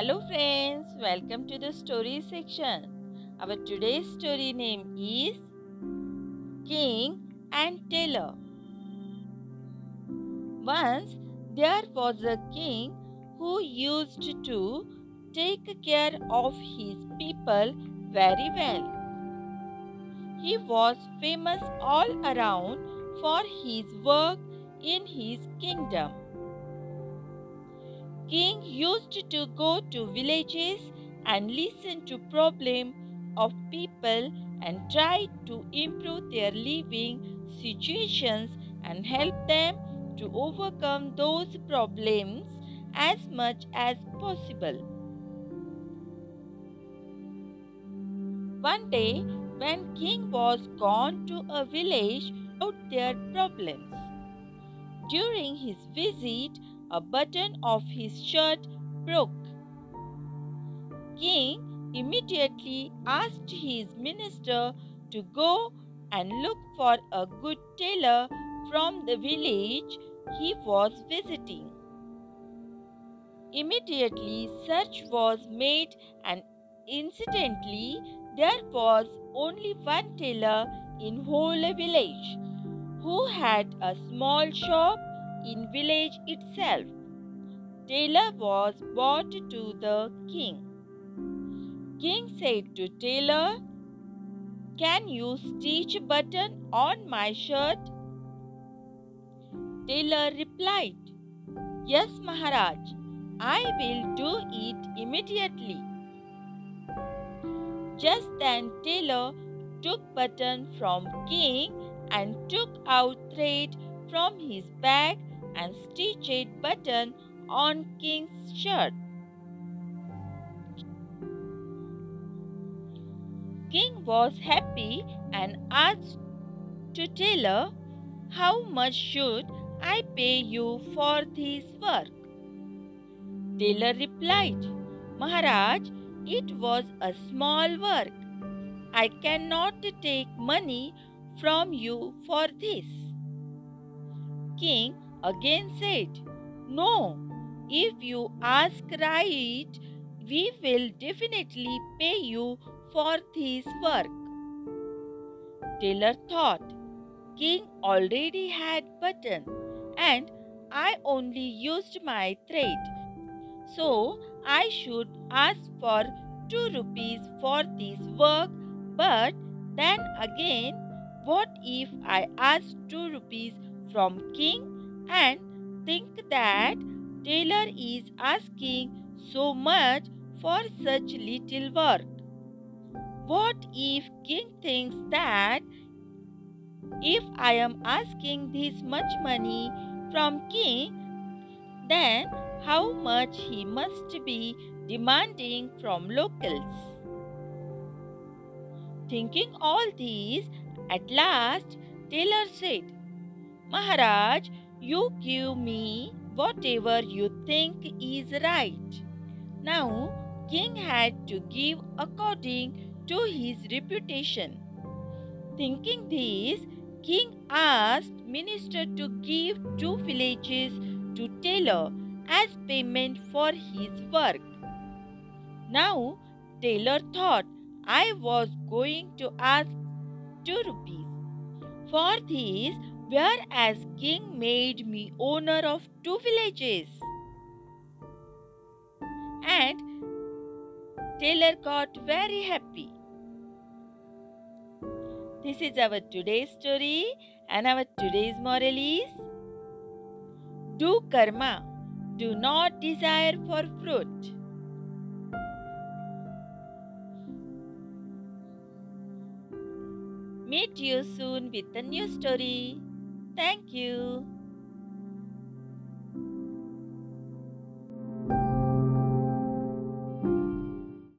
Hello friends, welcome to the story section. Our today's story name is King and Tailor. Once there was a king who used to take care of his people very well. He was famous all around for his work in his kingdom. King used to go to villages and listen to problems of people and try to improve their living situations and help them to overcome those problems as much as possible. One day, when King was gone to a village about their problems, during his visit, a button of his shirt broke. King immediately asked his minister to go and look for a good tailor from the village he was visiting. Immediately search was made and incidentally there was only one tailor in whole village who had a small shop in village itself. Tailor was brought to the king. King said to tailor, Can you stitch a button on my shirt? Tailor replied, Yes, Maharaj, I will do it immediately. Just then tailor took button from king and took out thread from his bag and stitched button on king's shirt. King was happy and asked to tailor, How much should I pay you for this work? Tailor replied, Maharaj, it was a small work. I cannot take money from you for this. King again said, No, if you ask right, we will definitely pay you for this work. Tailor thought, King already had button and I only used my thread. So I should ask for 2 rupees for this work but then again what if I ask 2 rupees from king and think that tailor is asking so much for such little work? What if king thinks that if I am asking this much money from king, then how much he must be demanding from locals? Thinking all these, at last tailor said, Maharaj, you give me whatever you think is right. Now, king had to give according to his reputation. Thinking this, king asked minister to give two villages to tailor as payment for his work. Now, tailor thought I was going to ask two rupees. For this, whereas king made me owner of two villages. And tailor got very happy. This is our today's story and our today's moral is Do karma, do not desire for fruit. Meet you soon with a new story. Thank you.